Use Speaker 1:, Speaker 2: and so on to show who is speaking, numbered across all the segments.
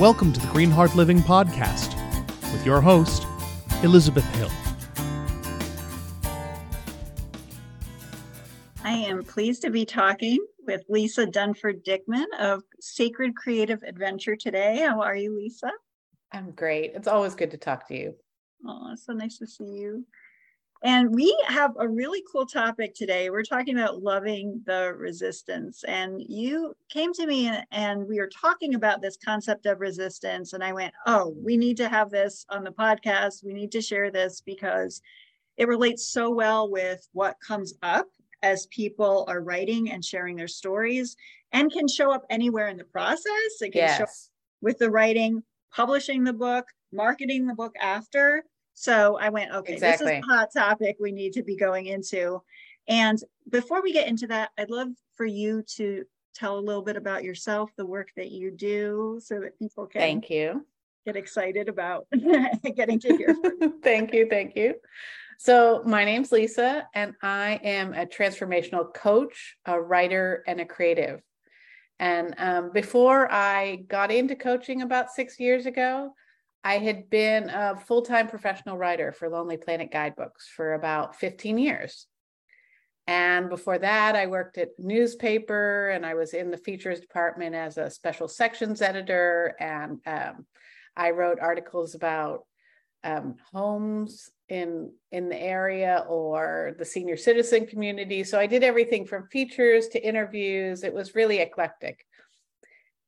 Speaker 1: Welcome to the Green Heart Living Podcast with your host, Elizabeth Hill.
Speaker 2: I am pleased to be talking with Lisa Dunford Dickman of Sacred Creative Adventure today. How are you, Lisa?
Speaker 3: I'm great. It's always good to talk to you.
Speaker 2: Oh, it's so nice to see you. And we have a really cool topic today. We're talking about loving the resistance. And you came to me and we were talking about this concept of resistance. And I went, oh, we need to have this on the podcast. We need to share this because it relates so well with what comes up as people are writing and sharing their stories and can show up anywhere in the process. It can
Speaker 3: yes.
Speaker 2: show with the writing, publishing the book, marketing the book after so I went, okay, exactly. this is a hot topic we need to be going into. And before we get into that, I'd love for you to tell a little bit about yourself, the work that you do, so that people can
Speaker 3: thank you
Speaker 2: get excited about getting to hear from
Speaker 3: you. thank you, thank you. So my name's Lisa, and I am a transformational coach, a writer, and a creative. And um, before I got into coaching about six years ago, I had been a full time professional writer for Lonely Planet guidebooks for about 15 years. And before that, I worked at newspaper and I was in the features department as a special sections editor. And um, I wrote articles about um, homes in in the area or the senior citizen community. So I did everything from features to interviews. It was really eclectic.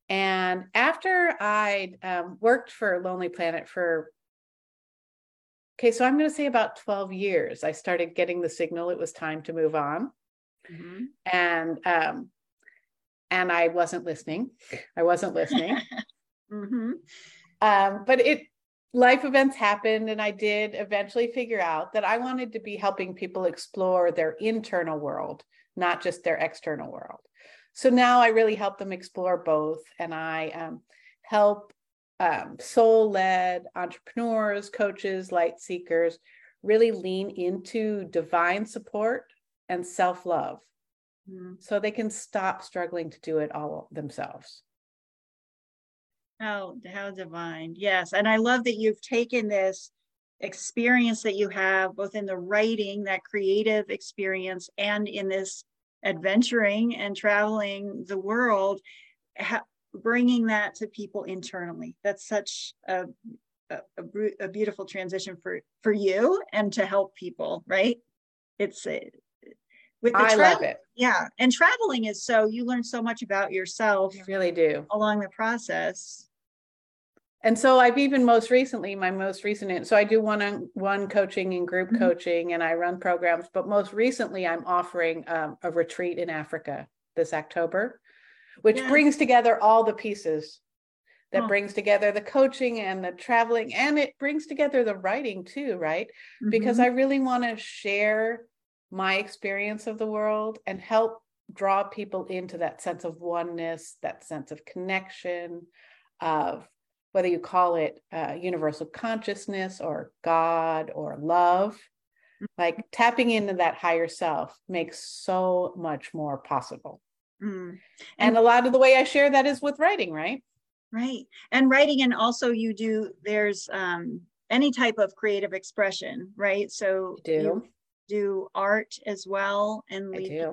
Speaker 3: And after I um, worked for Lonely Planet for, okay, so I'm going to say about 12 years, I started getting the signal it was time to move on. Mm-hmm. And, um, and I wasn't listening. I wasn't listening. mm-hmm. um, but it, life events happened, and I did eventually figure out that I wanted to be helping people explore their internal world, not just their external world. So now I really help them explore both, and I um, help um, soul led entrepreneurs, coaches, light seekers really lean into divine support and self love mm. so they can stop struggling to do it all themselves.
Speaker 2: How, how divine. Yes. And I love that you've taken this experience that you have both in the writing, that creative experience, and in this adventuring and traveling the world, ha- bringing that to people internally. That's such a, a, a, beautiful transition for, for you and to help people, right? It's a,
Speaker 3: with the I love it.
Speaker 2: Yeah. And traveling is so you learn so much about yourself.
Speaker 3: You really do.
Speaker 2: Along the process
Speaker 3: and so I've even most recently, my most recent, so I do one on one coaching and group mm-hmm. coaching and I run programs, but most recently I'm offering um, a retreat in Africa this October, which yes. brings together all the pieces that oh. brings together the coaching and the traveling and it brings together the writing too, right? Mm-hmm. Because I really want to share my experience of the world and help draw people into that sense of oneness, that sense of connection, of whether you call it uh, universal consciousness or God or love, mm-hmm. like tapping into that higher self makes so much more possible. Mm. And, and a lot of the way I share that is with writing, right?
Speaker 2: Right. And writing, and also you do, there's um, any type of creative expression, right? So
Speaker 3: do. you
Speaker 2: do art as well and lead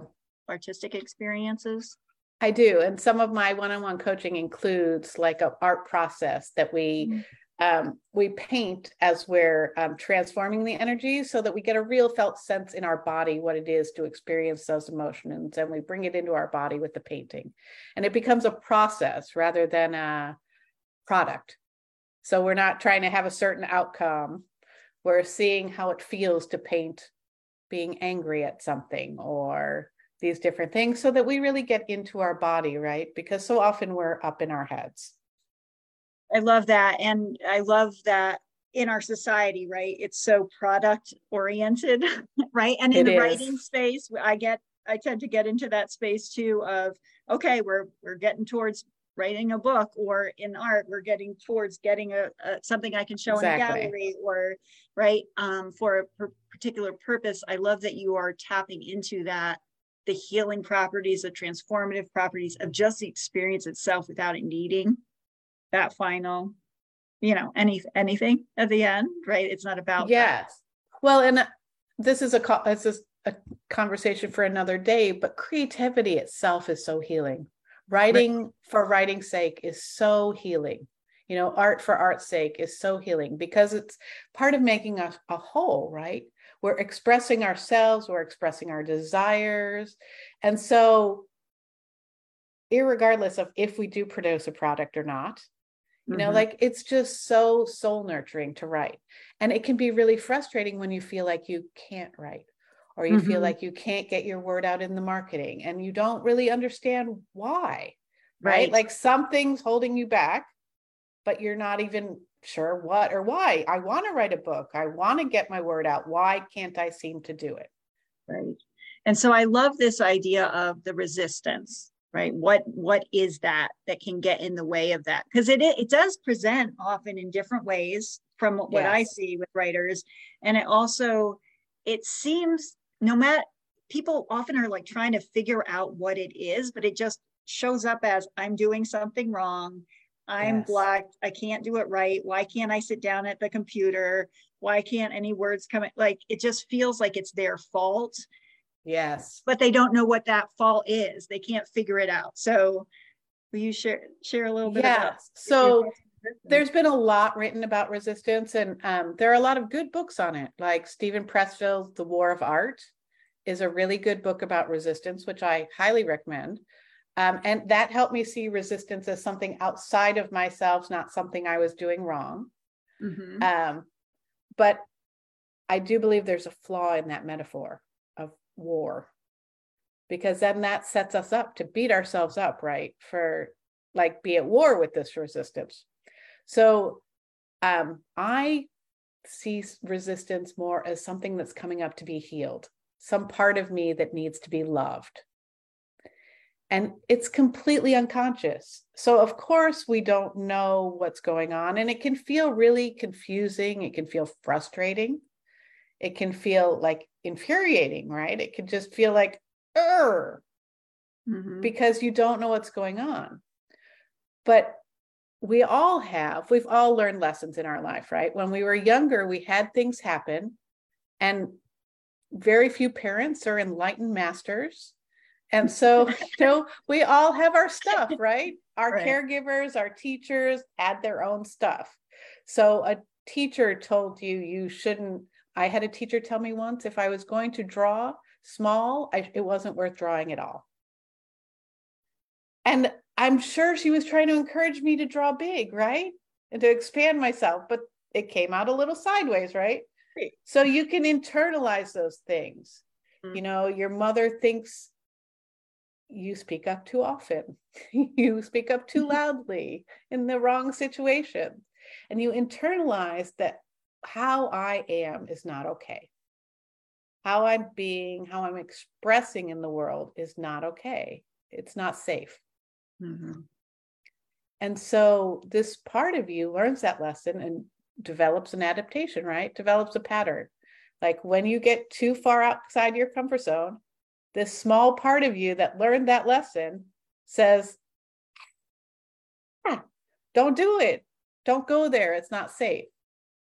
Speaker 2: artistic experiences.
Speaker 3: I do. And some of my one-on-one coaching includes like a art process that we mm-hmm. um, we paint as we're um, transforming the energy so that we get a real felt sense in our body what it is to experience those emotions and we bring it into our body with the painting and it becomes a process rather than a product so we're not trying to have a certain outcome we're seeing how it feels to paint being angry at something or these different things so that we really get into our body, right? Because so often we're up in our heads.
Speaker 2: I love that. And I love that in our society, right? It's so product oriented, right? And in it the is. writing space, I get I tend to get into that space too of okay, we're we're getting towards writing a book or in art we're getting towards getting a, a something i can show exactly. in a gallery or right um, for a per- particular purpose i love that you are tapping into that the healing properties, the transformative properties of just the experience itself without it needing that final you know any anything at the end right? It's not about
Speaker 3: yes. That. well and uh, this is a this is a conversation for another day but creativity itself is so healing. Writing right. for writing's sake is so healing. You know art for art's sake is so healing because it's part of making us a whole right we're expressing ourselves we're expressing our desires and so regardless of if we do produce a product or not you know mm-hmm. like it's just so soul nurturing to write and it can be really frustrating when you feel like you can't write or you mm-hmm. feel like you can't get your word out in the marketing and you don't really understand why right? right like something's holding you back but you're not even sure what or why? I want to write a book. I want to get my word out. Why can't i seem to do it?
Speaker 2: Right. And so i love this idea of the resistance right? What what is that that can get in the way of that? Because it it does present often in different ways from what yes. i see with writers. And it also it seems no matter people often are like trying to figure out what it is but it just shows up as i'm doing something wrong i'm yes. blocked i can't do it right why can't i sit down at the computer why can't any words come in? like it just feels like it's their fault
Speaker 3: Yes.
Speaker 2: But they don't know what that fault is. They can't figure it out. So will you share share a little bit
Speaker 3: yeah. so there's been a lot written about resistance and um, there are a lot of good books on it like Steven Pressfield's the war of art is a really good book about resistance which i highly recommend um, and that helped me see resistance as something outside of myself not something i was doing wrong. Mm-hmm. um, but i do believe there's a flaw in that metaphor of war because then that sets us up to beat ourselves up right for like be at war with this resistance. So um i see resistance more as something that's coming up to be healed some part of me that needs to be loved and it's completely unconscious so of course we don't know what's going on and it can feel really confusing it can feel frustrating it can feel like infuriating, right? It can just feel like, mm-hmm. because you don't know what's going on. But we all have, we've all learned lessons in our life, right? When we were younger, we had things happen, and very few parents are enlightened masters. And so, you know, we all have our stuff, right? Our right. caregivers, our teachers had their own stuff. So a teacher told you you shouldn't I had a teacher tell me once if I was going to draw small, I, it wasn't worth drawing at all. And I'm sure she was trying to encourage me to draw big, right? And to expand myself, but it came out a little sideways, right? right. So you can internalize those things. Mm-hmm. You know, your mother thinks you speak up too often, you speak up too loudly in the wrong situation. And you internalize that how I am is not okay. How I'm being, how I'm expressing in the world is not okay. It's not safe. Mm-hmm. And so this part of you learns that lesson and develops an adaptation, right? Develops a pattern. Like when you get too far outside your comfort zone, this small part of you that learned that lesson says, ah, don't do it. Don't go there. It's not safe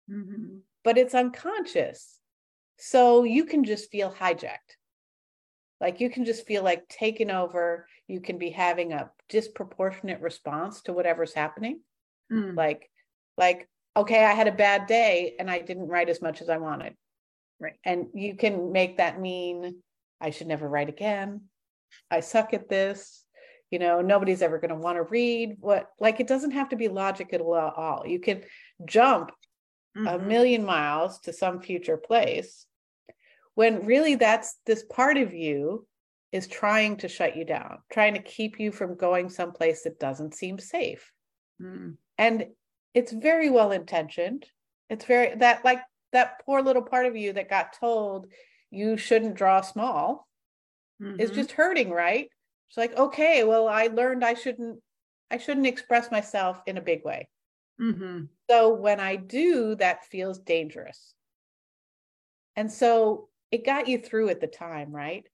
Speaker 3: mm-hmm. but it's unconscious. So you can just feel hijacked. Like you can just feel like taken over. You can be having a disproportionate response to whatever's happening. Mm. Like, like, okay, I had a bad day and I didn't write as much as I wanted.
Speaker 2: Right.
Speaker 3: And you can make that mean I should never write again. I suck at this. You know, nobody's ever going to want to read what, like, it doesn't have to be logic at all. You can jump mm-hmm. a million miles to some future place when really that's this part of you is trying to shut you down trying to keep you from going someplace that doesn't seem safe mm. and it's very well intentioned it's very that like that poor little part of you that got told you shouldn't draw small mm-hmm. is just hurting right it's like okay well i learned i shouldn't i shouldn't express myself in a big way Mm-hmm. So when I do, that feels dangerous. And so it got you through at the time, right?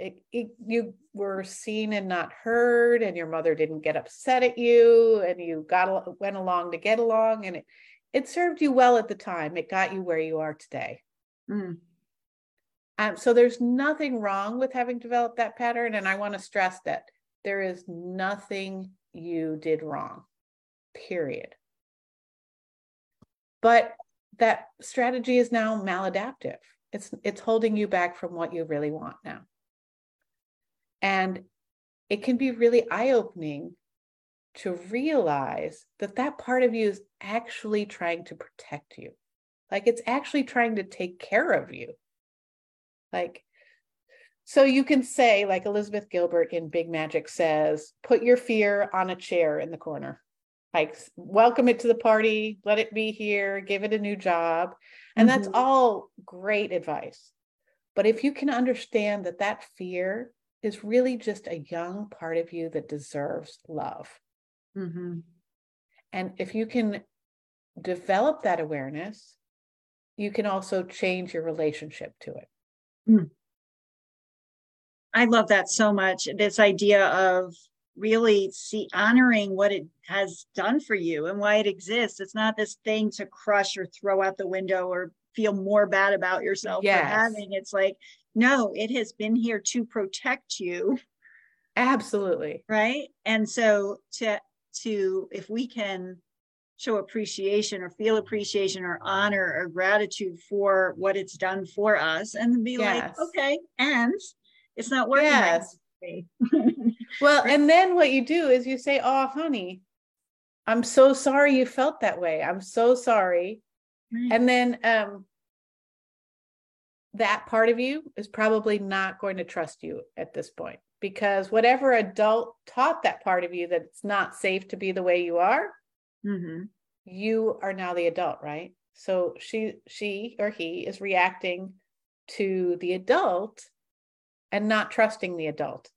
Speaker 3: it, it, you were seen and not heard and your mother didn't get upset at you and you got went along to get along and it it served you well at the time it got you where you are today mm. Um, so there's nothing wrong with having developed that pattern and i want to stress that there is nothing you did wrong period but that strategy is now maladaptive it's it's holding you back from what you really want now and it can be really eye opening to realize that that part of you is actually trying to protect you. Like it's actually trying to take care of you. Like, so you can say, like Elizabeth Gilbert in Big Magic says, put your fear on a chair in the corner. Like, welcome it to the party, let it be here, give it a new job. And mm-hmm. that's all great advice. But if you can understand that that fear is really just a young part of you that deserves love. Mm-hmm. And if you can develop that awareness, you can also change your relationship to it. Mm.
Speaker 2: I love that so much. This idea of really see honoring what it has done for you and why it exists. It's not this thing to crush or throw out the window or feel more bad about yourself yes. for having. It's like no, it has been here to protect you.
Speaker 3: Absolutely.
Speaker 2: Right. And so to to if we can show appreciation or feel appreciation or honor or gratitude for what it's done for us and be yes. like, okay, and it's not working. Yes.
Speaker 3: well, and then what you do is you say, Oh, honey, I'm so sorry you felt that way. I'm so sorry. Right. And then um that part of you is probably not going to trust you at this point because whatever adult taught that part of you that it's not safe to be the way you are mm-hmm. you are now the adult right so she she or he is reacting to the adult and not trusting the adult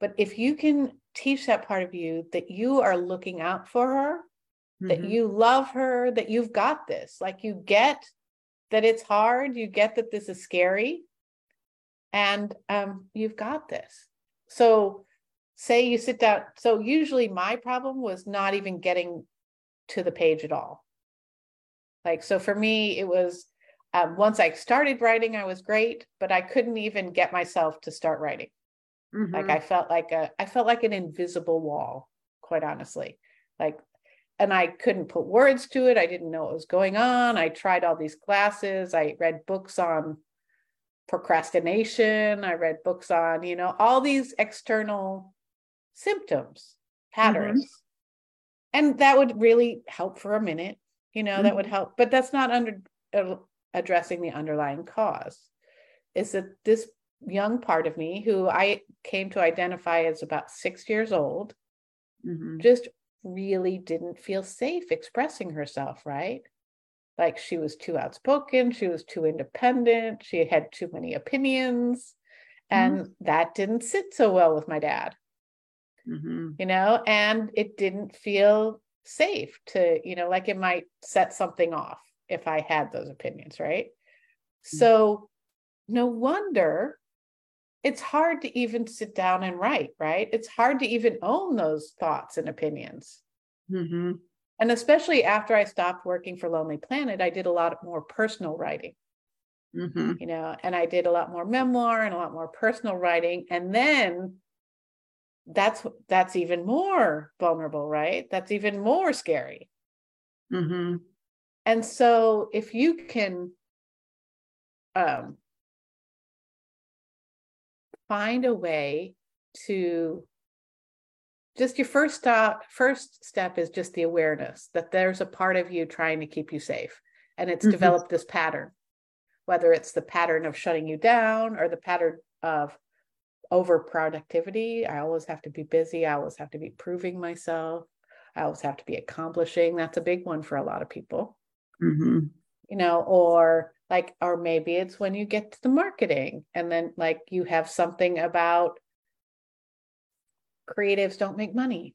Speaker 3: but if you can teach that part of you that you are looking out for her mm-hmm. that you love her that you've got this like you get that it's hard. You get that this is scary, and um, you've got this. So, say you sit down. So, usually my problem was not even getting to the page at all. Like, so for me, it was um, once I started writing, I was great, but I couldn't even get myself to start writing. Mm-hmm. Like I felt like a, I felt like an invisible wall, quite honestly. Like and I couldn't put words to it. I didn't know what was going on. I tried all these classes. I read books on procrastination. I read books on, you know, all these external symptoms, patterns. Mm-hmm. And that would really help for a minute, you know, mm-hmm. that would mm-hmm. help. But that's not under uh, addressing the underlying cause. Is that this young part of me who I came to identify as about six years old, mm-hmm. just really didn't feel safe expressing herself, right? Like she was too outspoken, she was too independent, she had too many opinions, and mm-hmm. that didn't sit so well with my dad. Mm-hmm. You know, and it didn't feel safe to, you know, like it might set something off if I had those opinions, right? Mm-hmm. So, no wonder it's hard to even sit down and write, right? It's hard to even own those thoughts and opinions. Mm-hmm. And especially after I stopped working for Lonely Planet, I did a lot more personal writing. Mm-hmm. You know, and I did a lot more memoir and a lot more personal writing. And then that's that's even more vulnerable, right? That's even more scary. Mm-hmm. And so if you can um, find a way to just your first stop first step is just the awareness that there's a part of you trying to keep you safe and it's mm-hmm. developed this pattern whether it's the pattern of shutting you down or the pattern of over productivity i always have to be busy i always have to be proving myself i always have to be accomplishing that's a big one for a lot of people mm-hmm. you know or like or maybe it's when you get to the marketing and then like you have something about creatives don't make money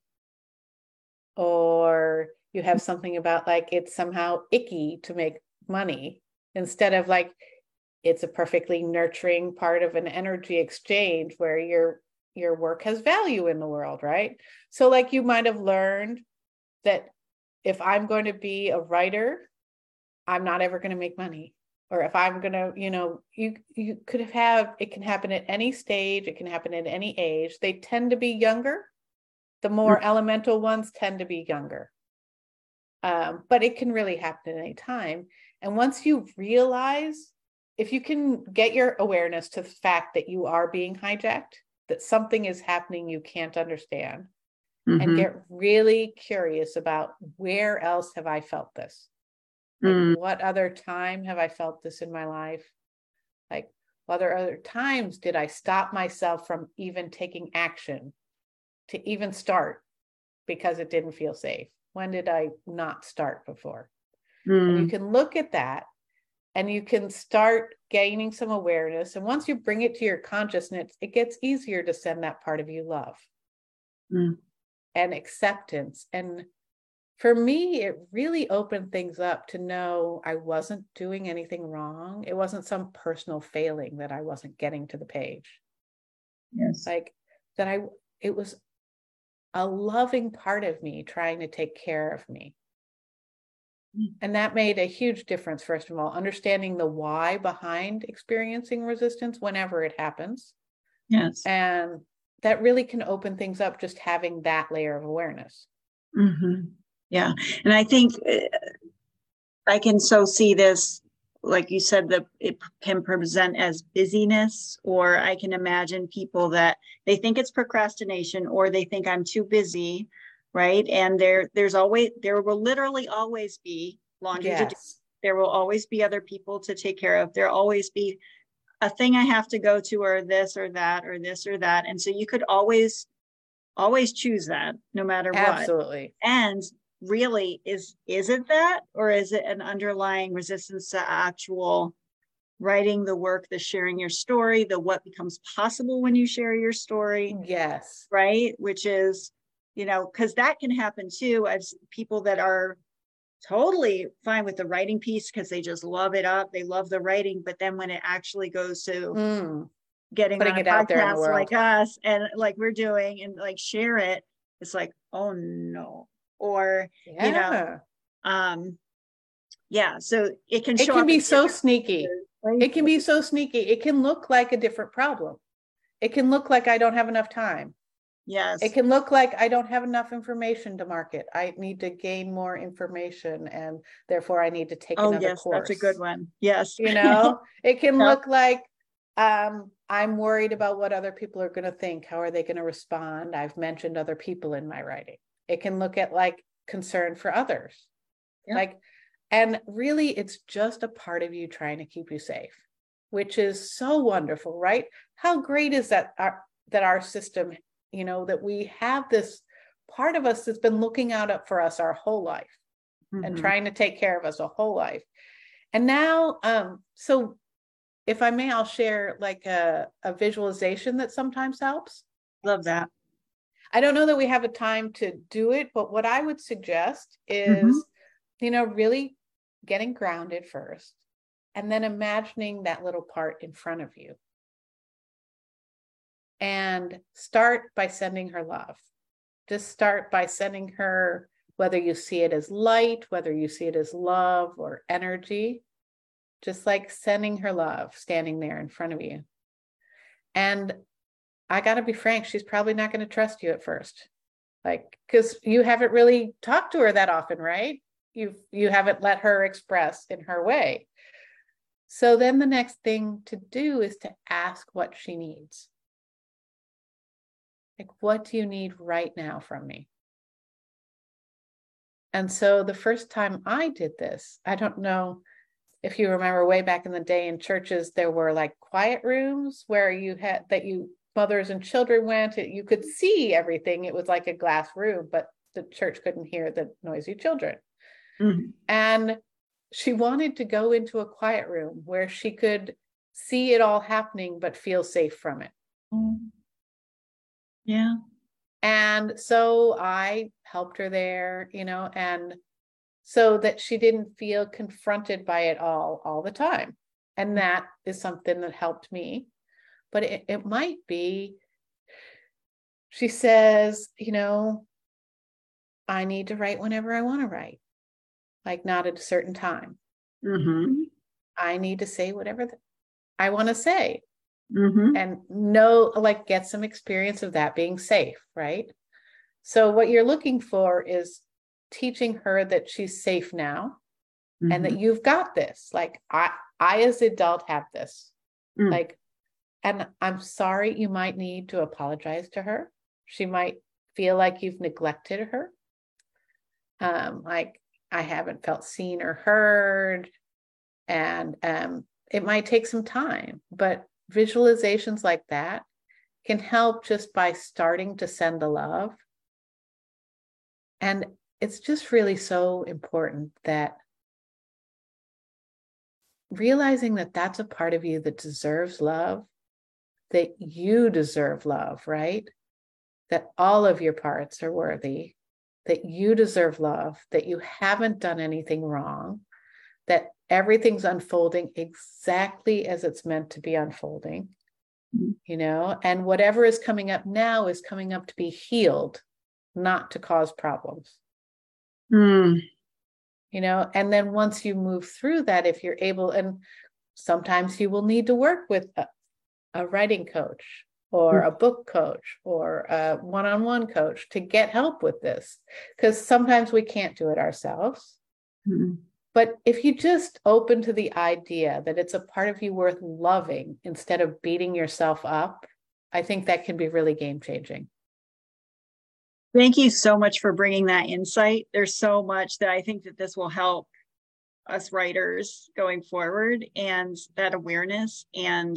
Speaker 3: or you have something about like it's somehow icky to make money instead of like it's a perfectly nurturing part of an energy exchange where your your work has value in the world right? So like you might have learned that if i'm going to be a writer i'm not ever going to make money. Or if i'm going to you know you you could have it can happen at any stage it can happen at any age. They tend to be younger. The more mm-hmm. elemental ones tend to be younger. Um, but it can really happen at any time. And once you realize if you can get your awareness to the fact that you are being hijacked that something is happening you can't understand mm-hmm. and get really curious about where else have i felt this like, mm. what other time have i felt this in my life like what other other times did i stop myself from even taking action to even start because it didn't feel safe when did i not start before mm. you can look at that and you can start gaining some awareness. And once you bring it to your consciousness, it gets easier to send that part of you love mm. and acceptance. And for me, it really opened things up to know I wasn't doing anything wrong. It wasn't some personal failing that I wasn't getting to the page.
Speaker 2: Yes.
Speaker 3: Like that I, it was a loving part of me trying to take care of me. And that made a huge difference, first of all, understanding the why behind experiencing resistance whenever it happens.
Speaker 2: Yes.
Speaker 3: And that really can open things up just having that layer of awareness.
Speaker 2: Mm-hmm. Yeah. And I think uh, I can so see this, like you said, that it can present as busyness, or I can imagine people that they think it's procrastination or they think I'm too busy right? And there, there's always, there will literally always be laundry yes. to do. There will always be other people to take care of. There'll always be a thing I have to go to, or this or that, or this or that. And so you could always, always choose that, no matter what.
Speaker 3: Absolutely.
Speaker 2: And really, is is it that, or is it an underlying resistance to actual writing the work, the sharing your story, the what becomes possible when you share your story?
Speaker 3: Yes.
Speaker 2: Right. Which is you know, because that can happen too as people that are totally fine with the writing piece because they just love it up. They love the writing, but then when it actually goes to mm. getting Putting on it out there the like us and like we're doing and like share it, it's like, oh no. Or yeah. you know, um yeah, so it can show
Speaker 3: it can be so sneaky. Right? It can be so sneaky. It can look like a different problem. It can look like I don't have enough time.
Speaker 2: Yes.
Speaker 3: It can look like I don't have enough information to market. I need to gain more information and therefore I need to take oh, another
Speaker 2: yes,
Speaker 3: course.
Speaker 2: That's a good one. Yes.
Speaker 3: You know, it can yep. look like um, I'm worried about what other people are going to think. How are they going to respond? I've mentioned other people in my writing. It can look at like concern for others. Yep. Like, and really, it's just a part of you trying to keep you safe, which is so wonderful, right? How great is that our, that our system you know, that we have this part of us that's been looking out for us our whole life mm-hmm. and trying to take care of us a whole life. And now, um, so if I may, I'll share like a, a visualization that sometimes helps.
Speaker 2: Love that.
Speaker 3: I don't know that we have a time to do it, but what I would suggest is, mm-hmm. you know, really getting grounded first and then imagining that little part in front of you and start by sending her love. Just start by sending her, whether you see it as light, whether you see it as love or energy, just like sending her love standing there in front of you. And I got to be frank, she's probably not going to trust you at first. Like, because you haven't really talked to her that often, right? You you haven't let her express in her way. So then the next thing to do is to ask what she needs. Like, what do you need right now from me? And so the first time I did this, I don't know if you remember way back in the day in churches, there were like quiet rooms where you had that you mothers and children went, you could see everything. It was like a glass room, but the church couldn't hear the noisy children. Mm-hmm. And she wanted to go into a quiet room where she could see it all happening, but feel safe from it. Mm-hmm.
Speaker 2: Yeah.
Speaker 3: And so I helped her there, you know, and so that she didn't feel confronted by it all all the time. And that is something that helped me. But it, it might be, she says, you know, I need to write whenever I want to write, like not at a certain time.
Speaker 2: Mm-hmm.
Speaker 3: I need to say whatever I want to say
Speaker 2: Mm-hmm.
Speaker 3: and know, like, get some experience of that being safe, right? So, what you're looking for is teaching her that she's safe now and
Speaker 2: Mm-hmm.
Speaker 3: that you've got this. Like, I, I as adult have this.
Speaker 2: Mm.
Speaker 3: Like, and I'm sorry, you might need to apologize to her. She might feel like you've neglected her. Um, like I haven't felt seen or heard. And um, it might take some time, but visualizations like that can help just by starting to send the love. And it's just really so important that realizing that that's a part of you that deserves love, that you deserve love, right? That all of your parts are worthy, that you deserve love, that you haven't done anything wrong, that everything's unfolding exactly as it's meant to be unfolding,
Speaker 2: Mhm.
Speaker 3: you know, and whatever is coming up now is coming up to be healed, not to cause problems
Speaker 2: Mm.
Speaker 3: you know and then once you move through that if you're able and sometimes you will need to work with a, a writing coach or a book coach or a one-on-one coach to get help with this because sometimes we can't do it ourselves
Speaker 2: Mm.
Speaker 3: But if you just open to the idea that it's a part of you worth loving instead of beating yourself up i think that can be really game changing
Speaker 2: Thank you so much for bringing that insight. There's so much that I think that this will help us writers going forward and that awareness. And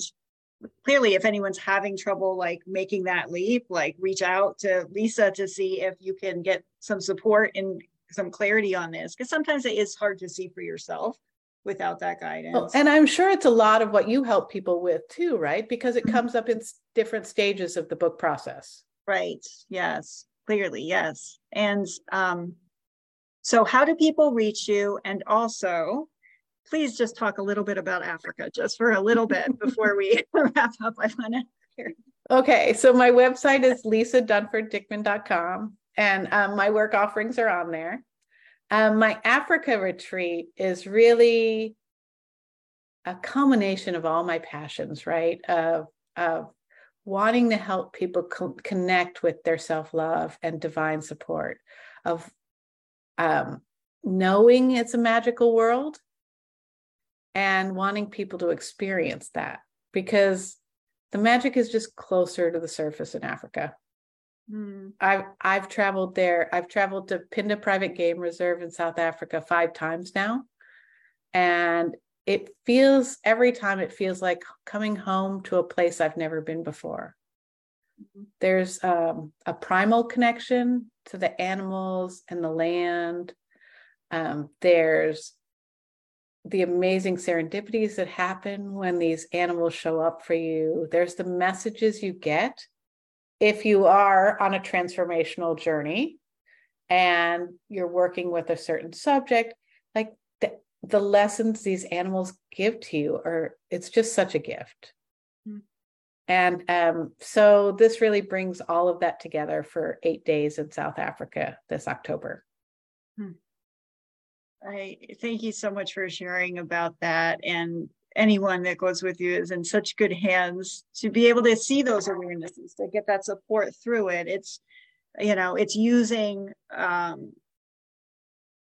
Speaker 2: clearly, if anyone's having trouble like making that leap, like reach out to Lisa to see if you can get some support and some clarity on this. Because sometimes it is hard to see for yourself without that guidance.
Speaker 3: Well, and I'm sure it's a lot of what you help people with too, right? Because it comes up in different stages of the book process.
Speaker 2: Right. Yes. Clearly. Yes. And um, so, how do people reach you? And also, please just talk a little bit about Africa, just for a little bit before we wrap up. I want to.
Speaker 3: Okay, so my website is lisadunforddickman.com and um, my work offerings are on there. Um, my Africa retreat is really a culmination of all my passions, right? Of, of wanting to help people co- connect with their self love and divine support, of um, knowing it's a magical world and wanting people to experience that because the magic is just closer to the surface in Africa.
Speaker 2: Hmm.
Speaker 3: I've I've traveled there. I've traveled to Phinda Private Game Reserve in South Africa five times now. And it feels every time it feels like coming home to a place I've never been before.
Speaker 2: Mhm.
Speaker 3: There's um, a primal connection to the animals and the land. Um, there's the amazing serendipities that happen when these animals show up for you. There's the messages you get if you are on a transformational journey and you're working with a certain subject, like the, the lessons these animals give to you are it's just such a gift.
Speaker 2: Mm.
Speaker 3: And um, so this really brings all of that together for eight days in South Africa this October.
Speaker 2: I thank you so much for sharing about that. And anyone that goes with you is in such good hands to be able to see those awarenesses, to get that support through it. It's, you know, it's using um,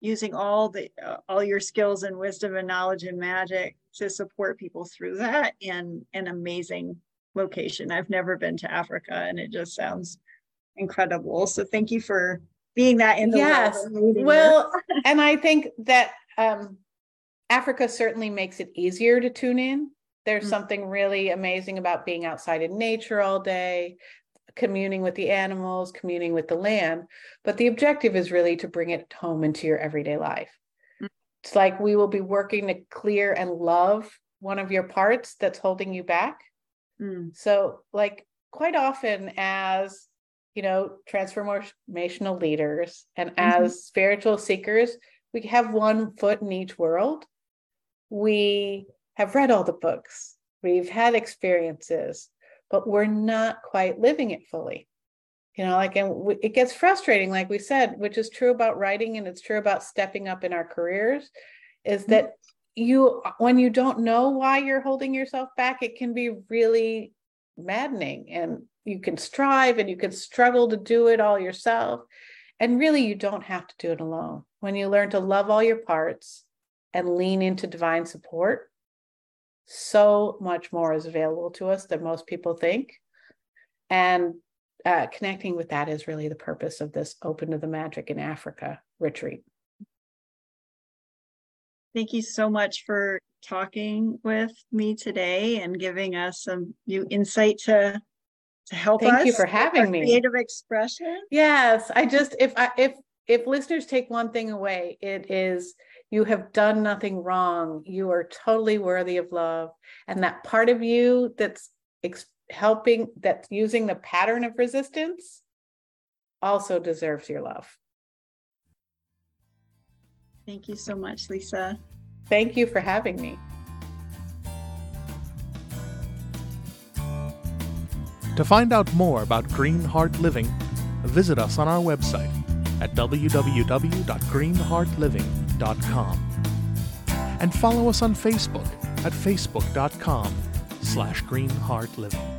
Speaker 2: using all the uh, all your skills and wisdom and knowledge and magic to support people through that in an amazing location. I've never been to Africa, and it just sounds incredible. So thank you for being that in the world
Speaker 3: Yes. Well, and I think that um, Africa certainly makes it easier to tune in. There's
Speaker 2: Mm.
Speaker 3: something really amazing about being outside in nature all day, communing with the animals, communing with the land. But the objective is really to bring it home into your everyday life.
Speaker 2: Mm.
Speaker 3: It's like we will be working to clear and love one of your parts that's holding you back.
Speaker 2: Mm,
Speaker 3: So, like, quite often, as you know, transformational leaders and
Speaker 2: Mhm.
Speaker 3: as spiritual seekers, we have one foot in each world. We have read all the books, we've had experiences, but we're not quite living it fully. You know, like, and it gets frustrating, like we said, which is true about writing and it's true about stepping up in our careers, is mm-hmm. that you, when you don't know why you're holding yourself back, it can be really maddening and you can strive and you can struggle to do it all yourself. And really, you don't have to do it alone. When you learn to love all your parts and lean into divine support, so much more is available to us than most people think. And uh, connecting with that is really the purpose of this Open to the Magic in Africa retreat.
Speaker 2: Thank you so much for talking with me today and giving us some new insight to to help
Speaker 3: Thank
Speaker 2: us.
Speaker 3: you for having me.
Speaker 2: Creative expression.
Speaker 3: Yes, I just if I if if listeners take one thing away, it is you have done nothing wrong. You are totally worthy of love, and that part of you that's ex- helping, that's using the pattern of resistance, also deserves your love.
Speaker 2: Thank you so much, Lisa.
Speaker 3: Thank you for having me.
Speaker 1: To find out more about Green Heart Living, visit us on our website at www.greenheartliving.com and follow us on Facebook at facebook.com slash greenheartliving.